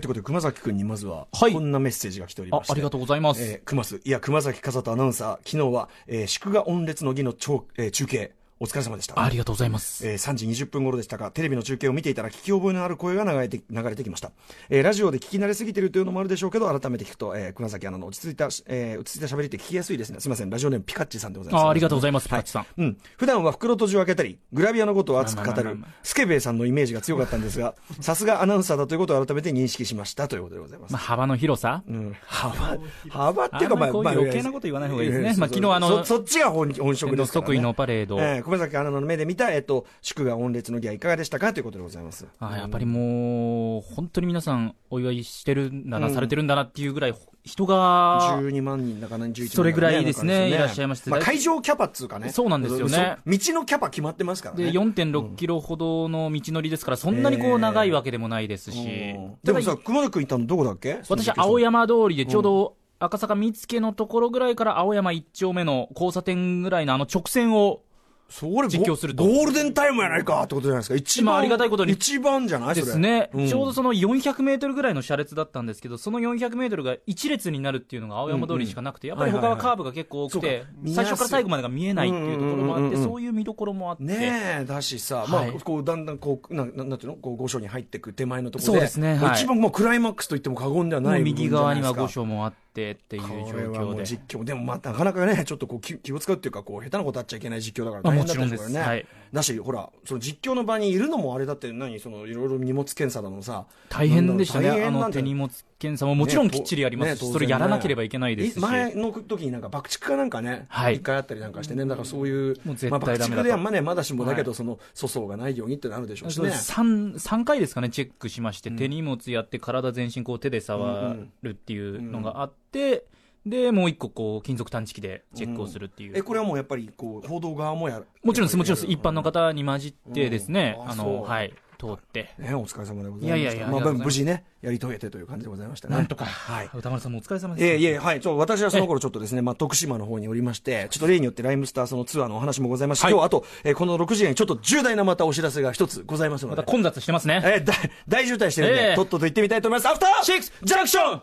ということで、熊崎君にまずは、はい。こんなメッセージが来ておりまして。あありがとうございます。えー熊須、いや、熊崎和人アナウンサー、昨日は、えー祝賀御列の儀の超、えー中継、お疲れ様でした。ありがとうございます。えー3時20分頃でしたが、テレビの中継を見ていたら聞き覚えのある声が流れて流れてきました。えーラジオで聞き慣れすぎているというのもあるでしょうけど、改めて聞くと、えー熊崎アナの落ち着いた、えー落ち着いた喋りって聞きやすいですね。すみません、ラジオネームピカッチさんでございます。あありがとうございます、パッチさん。うん。普段は袋閉じを開けたり、グラビアのことを熱く語るまあまあまあまあ、スケベイさんのイメージが強かったんですが、さすがアナウンサーだということを改めて認識しましたということでございます。まあ、幅の広さうん、幅、幅っていうか、まりこういう余計なこと言わない方がいいですねまあ昨日あのそそっちが本本職ですから、ね。即位のパレードえー熊崎アナの目で見た、えっと、祝賀御列の儀はいかがでしたかということでございます。あやっぱりもう、本当に皆さんお祝いしてるんだな、うんされてるんだなっていうぐらい、人が、12万人だかな、11万人だかそれぐらいですねいらっしゃいましてまあ、会場キャパっつうかね。そうなんですよね道のキャパ決まってますからね。で、4.6キロほどの道のりですから、そんなにこう長いわけでもないですし、うんただでもさ、熊崎君行ったのどこだっけ私、青。山通りでちょうど赤坂見附のところぐらいから青山一丁目の交差点ぐらいのあの直線を、それ実況すると。ゴールデンタイムやないかってことじゃないですか。一番。まあありがたいことに。一番じゃないですね、うん。ちょうどその400メートルぐらいの車列だったんですけど、その400メートルが一列になるっていうのが青山通りにしかなくて、やっぱり他はカーブが結構多くてか見、やすい最初から最後までが見えないっていうところもあって、うんうんうんうん。そういう見どころもあって、ねえ、だしさ、はい。まあ、こう、だんだん、こう、なん、なんなんていうの？こう、御所に入っていく手前のところで。そうですねはい。一番もうクライマックスと言っても過言ではもない右側にはじゃないですか。御所もあってっていう状況で。実況。でもまあ、なかなかね、ちょっとこう気、気を使うっていうか、こう、下手なことあっちゃいけない実況だからまあ大変だったんですこれね。はいだし、ほら、その実況の場にいるのもあれだって、何、その、いろいろ荷物検査だのさ。大変でしたね、あの手荷物検査ももちろんきっちりありますし、ねそれやらなければいけないですし、前の時になんか爆竹かなんかね、はい一回あったりなんかしてね、だからそういう、もう絶対まあ、爆竹ではまあね、まだしもだけど、はいその粗相がないようにってなるでしょうしね。3, 3回ですかね、チェックしまして、手荷物やって、体全身こう手で触るっていうのがあって、でもう一個こう、金属探知機でチェックをするっていう。え、これはもうやっぱり、こう、報道側もやる。もちろんです、もちろんです。一般の方に混じってですね、うんああの、はい、通って。ね、お疲れ様でございました。いやいやいやまあ、無事ね、やり遂げてという感じでございましたね。なんとか。はい。歌丸さんもお疲れ様です。ええいえ、はい。ちょ、私はその頃ちょっとですね、まあ、徳島の方におりまして、ちょっと例によってライムスターそのツアーのお話もございますし、はい今日あと、えーこの6時にちょっと重大なまたお知らせが一つございますので。また混雑してますね。えー大、大渋滞してるんで、ええとっとと行ってみたいと思います。アフターシックスジャンクション After Six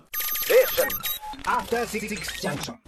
Junction.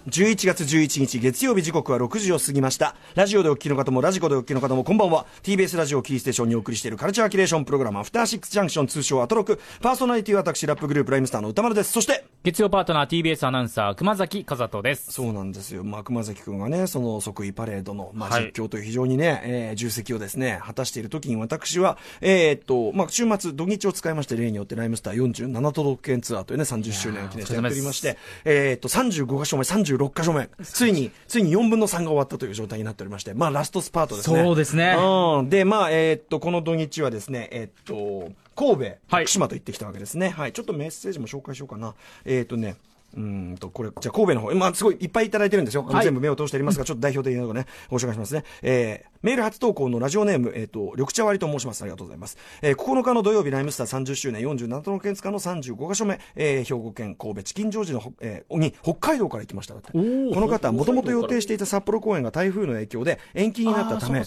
11月11日月曜日時刻は6時を過ぎました。ラジオでお聞きの方もラジコでお聞きの方もこんばんは。TBS ラジオキーステーションにお送りしているカルチャーキュレーションプログラムアフターシックスジャンクション通称アトロク。パーソナリティは私ラップグループライムスターの歌丸です。そして、月曜パートナー TBS アナウンサー、熊崎和人です。そうなんですよ。まあ、熊崎くんがね、その即位パレードの、まあ、はい実況という非常にね、えー重責をですね、果たしている時に私は、えーっと、まあ、週末、土日を使いまして、例によってライムスター47都道府県ツアーというね、30周年を記念してやっておりまして、えーっと、35箇所目、36箇所目、ついに、ついに4分の3が終わったという状態になっておりまして、まあ、ラストスパートですね。そうですねうん。で、まあ、えーっと、この土日はですね、えーっと、神戸、はい福島と行ってきたわけですね。はい。ちょっとメッセージも紹介しようかな。えーっとね、うーんと、これ、じゃあ神戸の方、まあ、すごいいっぱいいただいてるんですよ。はい全部目を通しておりますが、ちょっと代表的なのがね、ご紹介しますね。えー、メール初投稿のラジオネーム、えっ、と、緑茶割りと申します。ありがとうございます。えー、9日の土曜日、ライムスター30周年47都道府県塚の35カ所目、えー、兵庫県神戸チキンジョージのほ、えー、に、北海道から行きました。こーの方、もともと予定していた札幌公演が台風の影響で延期になったため、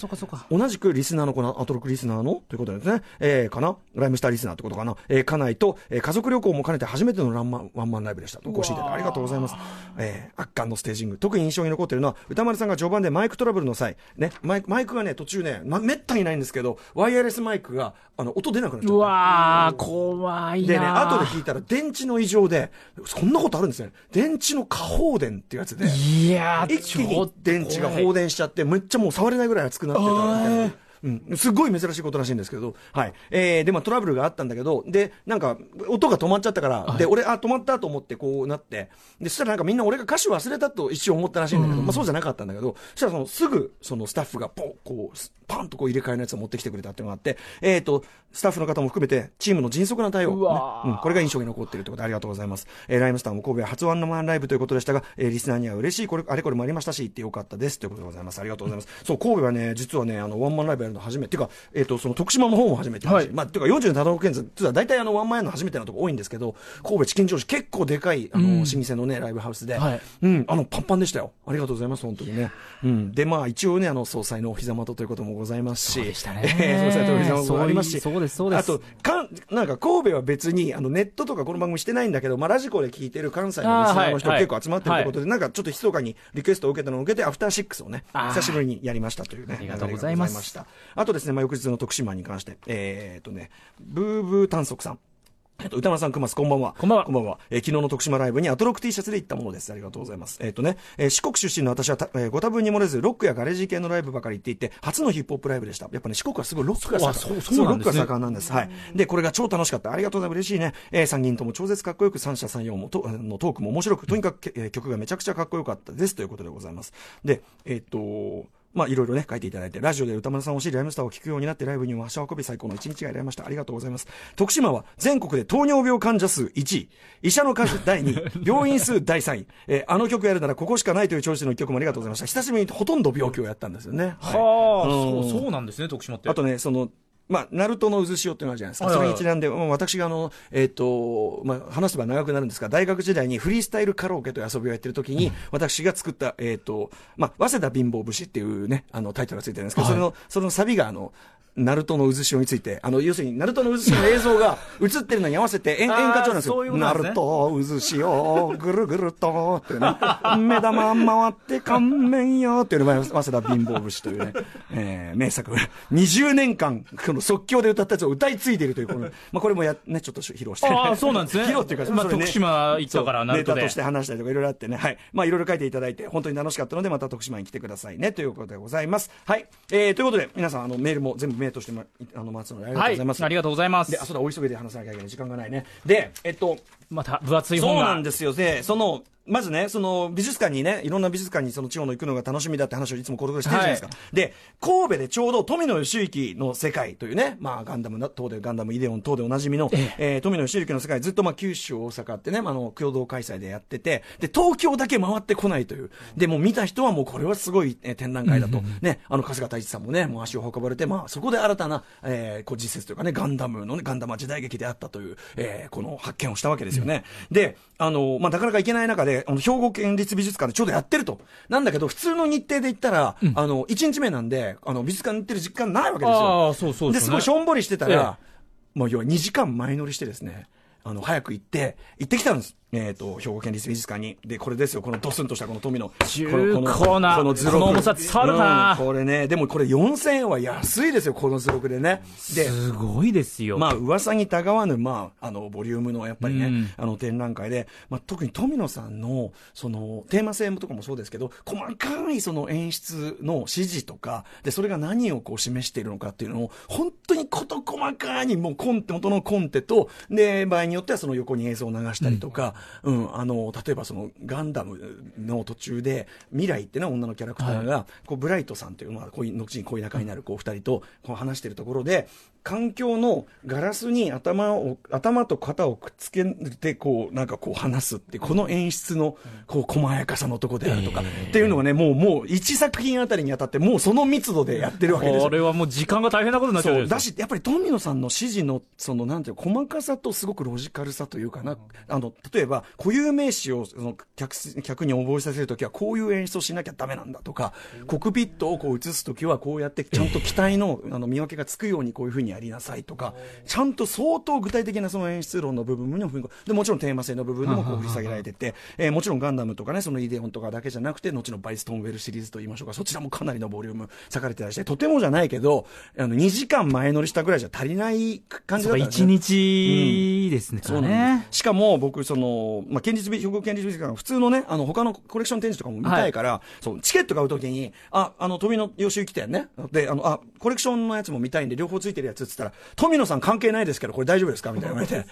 同じくリスナーのこのアトロクリスナーのということですね、えー、かな？ライムスターリスナーってことかな、えー、家内と、えー、家族旅行も兼ねて初めてのランマンワンマンライブでした。お越しいただきありがとうございます。えー、圧巻のステージング。特に印象に残っているのは、歌丸さんが序盤でマイクトラブルの際、ね、マイク、マイクがね、途中ね、ま、めったにないんですけど、ワイヤレスマイクが、あの、音出なくなっちゃった。うわー、怖いなーでね、後で聞いたら電池の異常で、そんなことあるんですね。電池の過放電っていうやつで。いやー、一気に電池が放電しちゃって、めっちゃもう触れないぐらい熱くなってたみたいな。うん、すごい珍しいことらしいんですけど、はい。えー、で、まあトラブルがあったんだけど、で、なんか、音が止まっちゃったから、で、俺、あ、止まったと思ってこうなって、で、そしたらなんかみんな俺が歌詞忘れたと一瞬思ったらしいんだけど、まあそうじゃなかったんだけど、そしたらそのすぐ、そのスタッフがポン、こう、パンとこう入れ替えのやつを持ってきてくれたっていうのがあって、えっ、と、スタッフの方も含めて、チームの迅速な対応、ね。うん、これが印象に残っているということでありがとうございます。えーライムスターも神戸は初ワンマンライブということでしたが、えーリスナーには嬉しいこれ、あれこれもありましたし、行ってよかったですということでございます。ありがとうございます。そう、神戸はね、実はね、あの、ワンマンライブやるの初めて、てか、えっ、と、その徳島の方も初めてだし、はい。まあ、てか47都道府県ツアー、大体あの、ワンマンの初めてなとこ多いんですけど、神戸チキンジョージ結構でかい、あの、うん。老舗のね、ライブハウスで、はい。うん、あの、パンパンでしたよ。ありがとうございます、本当にね。うん。で、まあ、一応ね、あの、総裁のお膝元ということもございますし、そうでねえー 総裁とお膝元もありますし、そうですそうです。あと、かん、なんか神戸は別にあのネットとかこの番組してないんだけど、まあ、ラジコで聞いてる関西のリスナーの人結構集まってるということで、なんかちょっと密かにリクエストを受けたのを受けて、アフターシックスをね、久しぶりにやりましたというね、ありがとうございました。あとですね、まあ、翌日の徳島に関して、えーっとね、ブーブー短足さん。えっと、歌丸さん、熊須、こんばんは。こんばんはこんばんは。えー昨日の徳島ライブにアトロック T シャツで行ったものです。ありがとうございます。えっ、とね、えー四国出身の私はた、えーご多分に漏れず、ロックやガレージ系のライブばかり行っていて、初のヒップホップライブでした。やっぱね、四国はすごいロックが盛ん。そうあそうそうなんですねロックが盛んなんです。はい。で、これが超楽しかった。ありがとうございます。嬉しいね。えー、3人とも超絶かっこよく、三者三様もと、あのトークも面白く、とにかく、けえー曲がめちゃくちゃかっこよかったです。ということでございます。で、えっ、と、まあ、いろいろね、書いていただいて、ラジオで歌丸さんを知り、ライムスターを聞くようになって、ライブにも足を運び、最高の一日が得られました。ありがとうございます。徳島は全国で糖尿病患者数1位、医者の数第2位、病院数第3位、えーあの曲やるならここしかないという調子の一曲もありがとうございました。久しぶりにほとんど病気をやったんですよね。はあ、うんそうそうなんですね、徳島って。あとね、その、まあ、ナルトの渦潮っていうのがあるじゃないですか。それにちなんで、私があの、えっ、と、まあ、話せば長くなるんですが、大学時代にフリースタイルカラオケという遊びをやってる時に、私が作った、えっ、と、まあ、早稲田貧乏節っていうね、あの、タイトルがついてるんですけど、はい。それの、そのサビがあの、ナルトの渦潮について、あの、要するに、ナルトの渦潮の映像が 映ってるのに合わせて演、演歌調なんですよ。そういうことなんですねナルト、渦潮、ぐるぐると、ってね、目玉回って顔面よ、っていうのが、早稲田貧乏節というね、えー名作。20年間、この即興で歌ったやつを歌い継いでいるという、この、まあ、これもや、ね、ちょっと披露して。ああ、そうなんですね。披露っていうか、まあ、それね徳島行ったから、ナルトで。ネタとして話したりとかいろいろあってね、はい。まあいろいろ書いていただいて、本当に楽しかったので、また徳島に来てくださいね、ということでございます。はい。えー、ということで、皆さん、あの、メールも全部メールとしても、あの、待つのでありがとうはいございます。ありがとうございますで、あ、そうだ、お急ぎで話さなきゃいけない時間がないね。で、えっと、また分厚いそう本が。なんですよ。で、その、まずね、その美術館にね、いろんな美術館にその地方の行くのが楽しみだって話をいつもこれからしてるじゃないですか。で、神戸でちょうど富野義行の世界というね、まあガンダムな、等でガンダムイデオン等でおなじみの、えー富野義行の世界ずっとまあ九州、大阪ってね、まあ、あの、共同開催でやってて、で、東京だけ回ってこないという。で、もう見た人はもうこれはすごい、えー展覧会だと。ね、あの、春日太一さんもね、もう足を運ばれて、まあそこで新たな、えーこう実説というかね、ガンダムのね、ガンダムは時代劇であったという、えーこの発見をしたわけですよね。で、あの、まあなかなか行けない中で、あの、兵庫県立美術館でちょうどやってると。なんだけど、普通の日程で行ったら、あの、1日目なんで、あの、美術館に行ってる時間ないわけですよ。ああ、そうそうで、です。ごいしょんぼりしてたら、もう要は2時間前乗りしてですね、あの、早く行って、行ってきたんです。えっ、と、兵庫県立美術館に。で、これですよ、このドスンとしたこの富の。重この厚なこの図録。この重さ伝わるなうんこれね、でもこれ4000円は安いですよ、この図録でね。で、すごいですよ。まあ、噂にたがわぬ、まあ、あの、ボリュームの、やっぱりね、うんあの、展覧会で、まあ、特に富野さんの、その、テーマ性とかもそうですけど、細かいその演出の指示とか、で、それが何をこう示しているのかっていうのを、本当に事細かに、もうコンテ、元のコンテと、で、場合によってはその横に映像を流したりとか、うん、あの、例えばその、ガンダムの途中で、未来ってね、女のキャラクターが、こう、ブライトさんという、まあ、恋、後に恋仲になる、こう、二人と、こう話してるところで、環境のガラスに頭を、頭と肩をくっつけて、こう、なんかこう話すって、この演出の、こう、細やかさのとこであるとか、っていうのがね、もう、もう、一作品あたりにあたって、もうその密度でやってるわけです。よこ。れはもう時間が大変なことになっちゃうだし、やっぱり富野さんの指示の、その、なんていうの細かさとすごくロジカルさというかな。あの、例えば、固有名詞を、その、客す、客に覚えさせるときは、こういう演出をしなきゃダメなんだとか、コックピットをこう映すときは、こうやって、ちゃんと機体の、あの、見分けがつくようにこういうふうにやりなさいとか、ちゃんと相当具体的なその演出論の部分にも踏み込むで、もちろんテーマ性の部分でもこう振り下げられてて、えーもちろんガンダムとかね、そのイデオンとかだけじゃなくて、後のバイストンウェルシリーズと言いましょうか、そちらもかなりのボリューム割かれてらして、とてもじゃないけど、あの、2時間前乗りしたぐらいじゃ足りない感じだか。ったんですね一日ですね。そうなんねです。しかも僕、その、まあ、県立美、兵庫県立美術館、普通のね、あの、他のコレクション展示とかも見たいから、そう、チケット買うときに、あ、あの、富野義行店ね。で、あの、あ、コレクションのやつも見たいんで、両方ついてるやつって言ったら、富野さん関係ないですけど、これ大丈夫ですか？みたいな言われ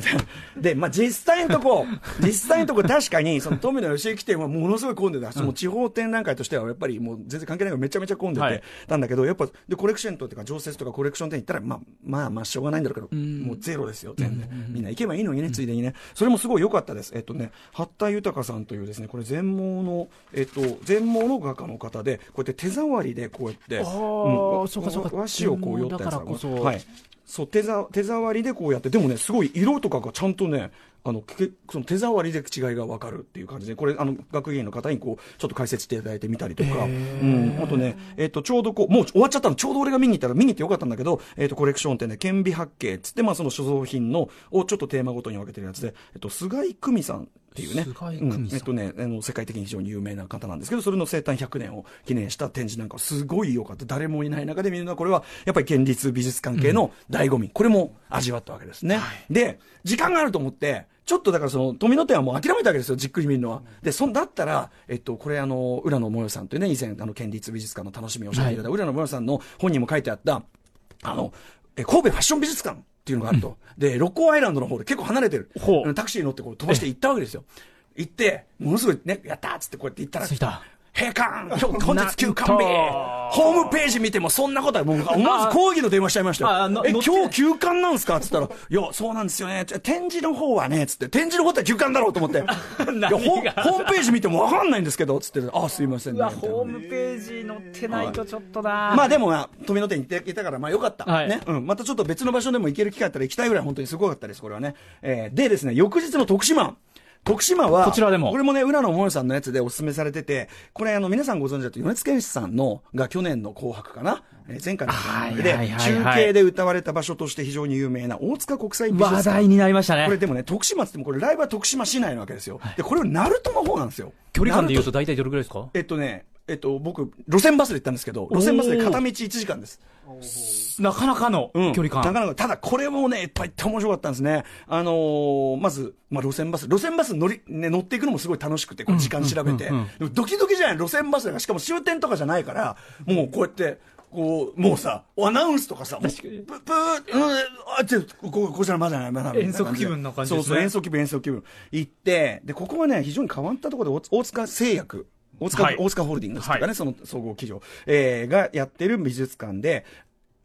て。で、まあ、実際のとこ、実際のとこ確かに、その富野義行店はものすごい混んでた。地方展覧会としては、やっぱりもう全然関係ないからめちゃめちゃ混んでてはい、たんだけど、やっぱ、で、コレクションとか、常設とかコレクション店行ったら、まあ、まあ、まあ、しょうがないんだろうけど、もうゼロですよ、全然。みんな行けばいいのにね、ついでにね。それもすごい良かったです。えっとね、八田豊さんというですね、これ全盲の、えっと、全盲の画家の方で、こうやって手触りでこうやって、あーそうかそうか和紙をこう寄ったやつだからこそはい。そう手ざ手触りでこうやってでもねすごい色とかがちゃんとねあのけその手触りで違いが分かるっていう感じで、これ、あの学芸員の方にこうちょっと解説していただいてみたりとか、うん、あとね、えっとちょうどこう、もう終わっちゃったの、ちょうど俺が見に行ったら、見に行ってよかったんだけど、えっとコレクション店で、顕微八景っつって、まあ、その所蔵品のをちょっとテーマごとに分けてるやつで、えっと、菅井久美さんっていうね、うん。えっとね、あの世界的に非常に有名な方なんですけど、それの生誕100年を記念した展示なんかすごい良かった。誰もいない中で見るのは、これはやっぱり県立美術関係の醍醐味、これも味わったわけですね。で、時間があると思って、ちょっとだからその富野店はもう諦めたわけですよ、じっくり見るのは。で、そんだったら、えっと、これあの、浦野もよさんというね、以前、あの、県立美術館の楽しみを教えていただいた、浦野もよさんの本にも書いてあった、あの、え神戸ファッション美術館っていうのがあると。で、六甲アイランドの方で結構離れてる。タクシーに乗ってこう飛ばして行ったわけですよ。行って、ものすごいね、やったーっつってこうやって行ったら、閉館今日本日休館日ホームページ見てもそんなことはもう、思わず抗議の電話しちゃいましたよ。え、今日休館なんすかっつったら、いや、そうなんですよね。展示の方はね、つって、展示の方って休館だろうと思って。いや、ホームページ見てもわかんないんですけど、つって、あ、すいませんね。ホームページ載ってないとちょっとな、まあでも、まあ、富野店に行っていたから、まあよかった。はいね。うん。またちょっと別の場所でも行ける機会あったら行きたいぐらい本当にすごかったです、これはね。えーでですね、翌日の徳島。徳島は、こちらでもこれもね、浦野桃代さんのやつでお勧めされてて、これあの、皆さんご存知だと、米津玄師さんの、が去年の紅白かな、えー前回の紅白で、はいはいはいはい中継で歌われた場所として非常に有名な大塚国際美術館。話題になりましたねこれでもね、徳島って言っても、これライブは徳島市内なわけですよ。で、これは鳴門の方なんですよ。距離感で言う鳴と大体どれぐらいですか？えっとね、えっと、僕、路線バスで行ったんですけど、路線バスで片道1時間です。なかなかのうん距離感、なかなか、ただこれもね、いっぱい行って面白かったんですね。あのーまず、まあ、路線バス。路線バス乗り、ね、乗っていくのもすごい楽しくて、こう時間調べて。ドキドキじゃない路線バスだから、しかも終点とかじゃないから、もうこうやって、こう、もうさ、アナウンスとかさ、もう確かにププー、うん、あっち、ここ、こちらまだない、まだない。遠足気分な感じですねそうそう、遠足気分、遠足気分。行って、で、ここはね、非常に変わったところで、大大塚製薬。大塚、はい。大塚ホールディングスとかね、はい。その総合企業、えーがやってる美術館で、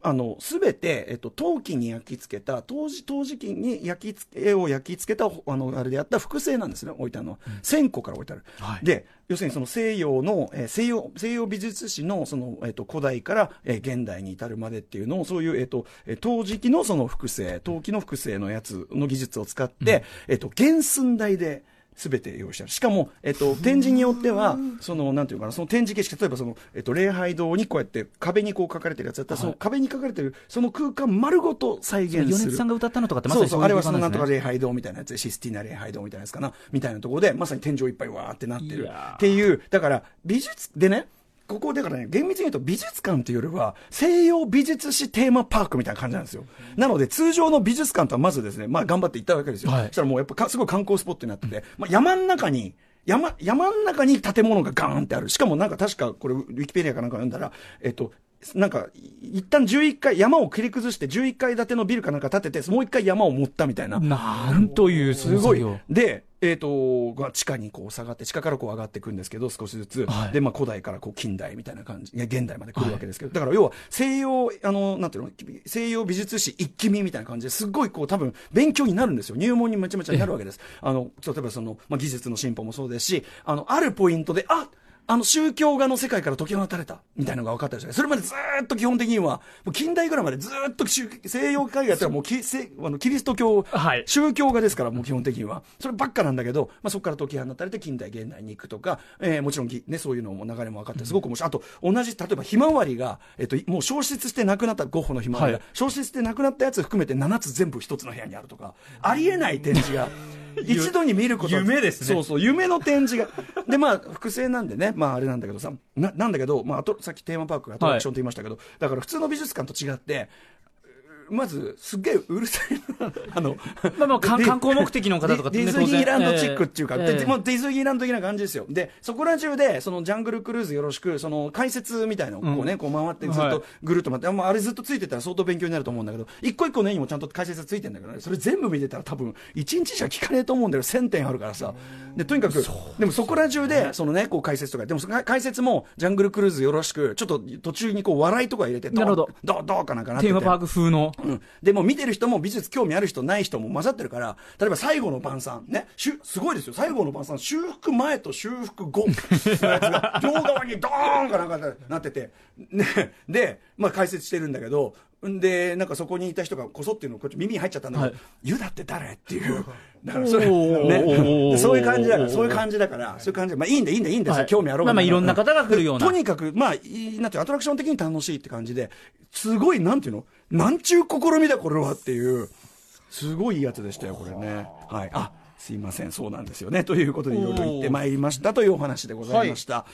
あの、すべて、えっと、陶器に焼き付けた、陶磁、陶磁器に焼き付け、絵を焼き付けた、あの、あれでやった複製なんですね、置いてあるの。1000個から置いてある。はい。で、要するにその西洋の、えー西洋、西洋美術史の、その、えっと、古代から、えー現代に至るまでっていうのを、そういう、えっと、えー陶磁器のその複製、陶器の複製のやつの技術を使って、えっと、原寸大で、すべて用意してある。しかも、えっと、展示によっては、その、なんていうのかな、その展示形式、例えばその、えっと、礼拝堂にこうやって壁にこう書かれてるやつだったら、その壁に書かれてる、その空間丸ごと再現する。米津さんが歌ったのとかってまさにそうそう、あれはそのなんとかで礼拝堂みたいなやつで、システィーナ礼拝堂みたいなやつかな、みたいなところで、まさに天井いっぱいわーってなってる。っていう、だから、美術、でね、ここだからね、厳密に言うと美術館というよりは、西洋美術史テーマパークみたいな感じなんですよ。なので、通常の美術館とはまずですね、まあ頑張って行ったわけですよ。はいそしたらもうやっぱかすごい観光スポットになってて、まあ山の中に、山、山の中に建物がガーンってある。しかもなんか確かこれ、ウィキペディアかなんか読んだら、えっと、なんか、い一旦11階、山を切り崩して11階建てのビルかなんか建てて、もう一回山を持ったみたいな。なんというすごいよ。で、えっ、と、が地下にこう下がって、地下からこう上がっていくんですけど、少しずつ。はいで、まあ古代からこう近代みたいな感じ、いや、現代まで来るわけですけど、だから要は西洋、あの、なんていうの、西洋美術史一気見みたいな感じですっごいこう多分勉強になるんですよ。入門にめちゃめちゃなるわけです。あの、例えばその、まあ技術の進歩もそうですし、あの、あるポイントで、ああの宗教画の世界から解き放たれたみたいなのが分かったりして、それまでずーっと基本的には、もう近代ぐらいまでずーっと宗西洋絵画やったらもうキせあのキリスト教、はい宗教画ですから、もう基本的には。そればっかなんだけど、まあ、そこから解き放たれて近代、現代に行くとか、えーもちろんぎ、ね、そういうのも流れも分かって、すごく面白い。あと、同じ、例えば、ひまわりが、えっ、と、もう消失してなくなった、ゴッホのひまわりが、はい消失してなくなったやつ含めて7つ全部一つの部屋にあるとか、ありえない展示が。一度に見ること。は夢ですね。そうそう、夢の展示が。で、まあ、複製なんでね、まあ、あれなんだけどさ、な、なんだけど、まあ、あと、さっきテーマパークがアトラクションって言いましたけど、だから普通の美術館と違って、まず、すっげえうるさいな。あの、まあまあ観光目的の方とかディズニーランドチックっていうか、ええ。でもうディズニーランド的な感じですよ。で、そこら中で、そのジャングルクルーズよろしく、その解説みたいのをこうね、こう回ってずっはい。とぐるっと回って、まああれずっとついてたら相当勉強になると思うんだけど、一個一個の絵にもちゃんと解説がついてんだけどね、それ全部見てたら多分、一日じゃ聞かねえと思うんだよ。1000点あるからさ。で、とにかく、でもそこら中で、そのね、こう解説とか、でも解説も、ジャングルクルーズよろしく、ちょっと途中にこう笑いとか入れて、なるほど。どう、どうかなんかなってて。テーマパーク風の。うん、でも見てる人も美術興味ある人ない人も混ざってるから例えば最後の晩餐ねしゅすごいですよ。最後の晩餐修復前と修復後。のやつが両側にドーンかなんかなってて、ね、で、まあ、解説してるんだけどんでなんかそこにいた人がこそっていうのこっち耳に入っちゃったんだけど、ユダって誰っていう。だからそれ、ね、そういう感じだからそういう感じだからそういう感じ。まあいいんだいいんだいいんだ、はい。興味あろうがまあまあいろんな方が来るような。とにかくまあなんていうアトラクション的に楽しいって感じですごいなんていうのなんちゅう試みだこれはっていう。すごいいいやつでしたよこれね。はい。あすいません。そうなんですよね。ということでいろいろ言ってまいりましたというお話でございました、はい。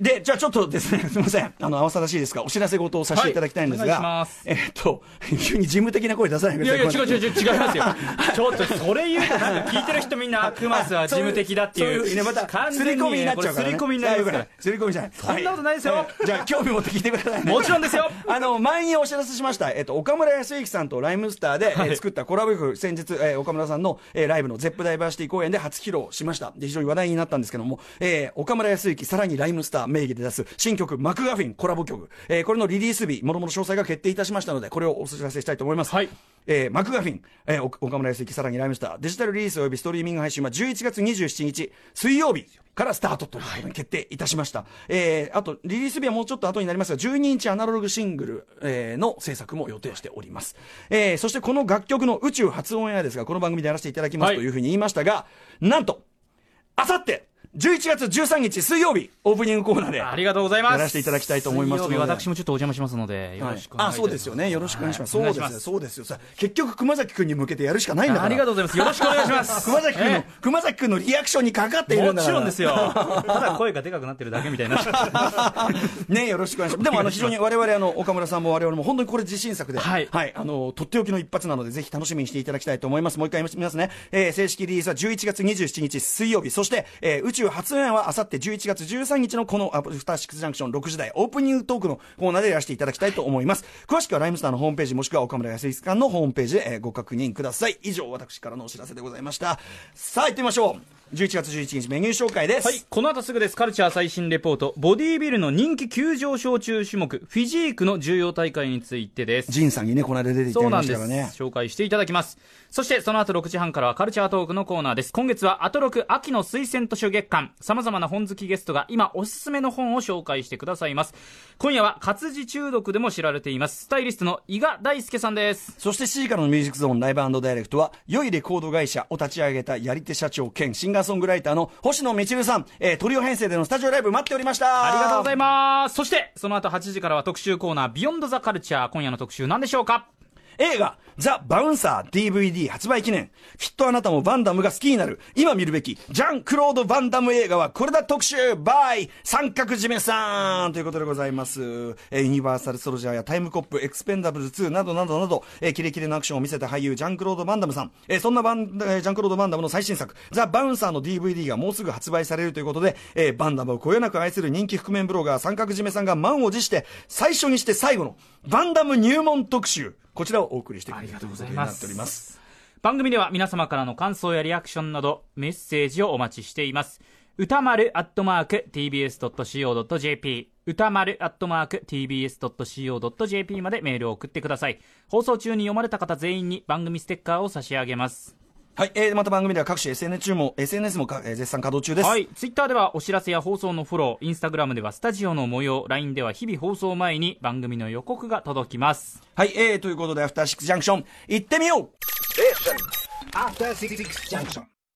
で、じゃあちょっとですね、すみません。あの、慌ただしいですが、お知らせ事をさせていただきたいんですが、はいお願いしますえーっと、急に事務的な声出さないでくいやいや、ださい。違う違う違う、違いますよ。ちょっと、それ言うと、聞いてる人みんな、クマスは事務的だっていう。そういうね、また、すり込みになっちゃうから、ね。すり込みになりますから。すり込みじゃない。そんなことないですよはじゃあ、興味持って聞いてくださいね。もちろんですよあの、前にお知らせしました、えっと、岡村康之さんとライムスターで、えーはい作ったコラボ曲、先日、えー岡村さんの、えーライブのゼップダイバーシティ公演で初披露しました。で、非常に話題になったんですけども、えー岡村康之、さらにライムスター名義で出す新曲、マクガフィンコラボ曲、えーこれのリリース日、もろもろ詳細が決定いたしましたので、これをお知らせしたいと思います。はいえーマクガフィン、えーお岡村康之、さらにライムスター、デジタルリリースおよびストリーミング配信は11月27日、水曜日からスタートということに決定いたしました。えーあと、リリース日はもうちょっと後になりますが、12インチアナログシングル、えーの制作も予定しております。えーそしてこの楽曲の宇宙発音エアですが、この番組でやらせていただきますはいというふうに言いましたが、なんと、あさって、11月13日水曜日、オープニングコーナーで、ありがとうございます。やらせていただきたいと思いますので。水曜日私もちょっとお邪魔しますので、よろしくお願いします。あそうですよね。よろしくお願いします、はい。そうですよ。そうですよ。さ結局熊崎君に向けてやるしかないんだから。ありがとうございます。よろしくお願いします。熊崎君の、え熊崎君のリアクションにかかっているんだもちろんですよ。ただ声がでかくなってるだけみたいな。ねよろしくお願いします。でもあの非常に我々あの岡村さんも我々も本当にこれ自信作ではい。あのとっておきの一発なのでぜひ楽しみにしていただきたいと思います。もう一回言いますね、えー正式リリースは11月27日水曜日。そして、えー宇宙初演はあさって11月13日のこのアフターシックスジャンクション6時台オープニングトークのコーナーでやらせていただきたいと思います。詳しくはライムスターのホームページもしくは岡村康一さんのホームページで、えご確認ください。以上私からのお知らせでございました。さあ行ってみましょう。11月11日メニュー紹介です、はい、この後すぐです。カルチャー最新レポート。ボディービルの人気急上昇中種目、フィジークの重要大会についてです。ジンさんにねこの間出ていただきましたからね紹介していただきます。そしてその後6時半からはカルチャートークのコーナーです。今月はアトロク秋の推薦図書月間。様々な本好きゲストが今おすすめの本を紹介してくださいます。今夜は活字中毒でも知られています。スタイリストの伊賀大輔さんです。そして7時からのミュージックゾーン Live Direct は、良いレコード会社を立ち上げたやり手社長兼シンガーソングライターの星野みちるさん、えー、トリオ編成でのスタジオライブ待っておりましたありがとうございます。そして、その後8時からは特集コーナー、 Beyond the Culture。今夜の特集何でしょうか？映画、ザ・バウンサー DVD 発売記念。きっとあなたもバンダムが好きになる。今見るべき、ジャン・クロード・バンダム映画はこれだ特集 by 三角絞めさんということでございます。えユニバーサル・ソルジャーやタイムコップ、エクスペンダブル2などなどなど、えキレキレのアクションを見せた俳優、ジャン・クロード・バンダムさん。えそんなバン、えージャン・クロード・バンダムの最新作、ザ・バウンサーの DVD がもうすぐ発売されるということで、えーバンダムをこよなく愛する人気覆面ブロガー、三角絞めさんが満を持して、最初にして最後の、バンダム入門特集。こちらをお送りしてくれるということになっております。番組では皆様からの感想やリアクションなどメッセージをお待ちしています。歌丸アットマーク tbs.co.jp 歌丸アットマーク tbs.co.jp までメールを送ってください。放送中に読まれた方全員に番組ステッカーを差し上げますはい、えー、また番組では各種 SNS 中も、SNS もか、えー絶賛稼働中です。はい、ツイッターではお知らせや放送のフォローインスタグラムではスタジオの模様 LINE では日々放送前に番組の予告が届きますはい、えー、ということで、アフターシックスジャンクション、行ってみよう After Six Junction.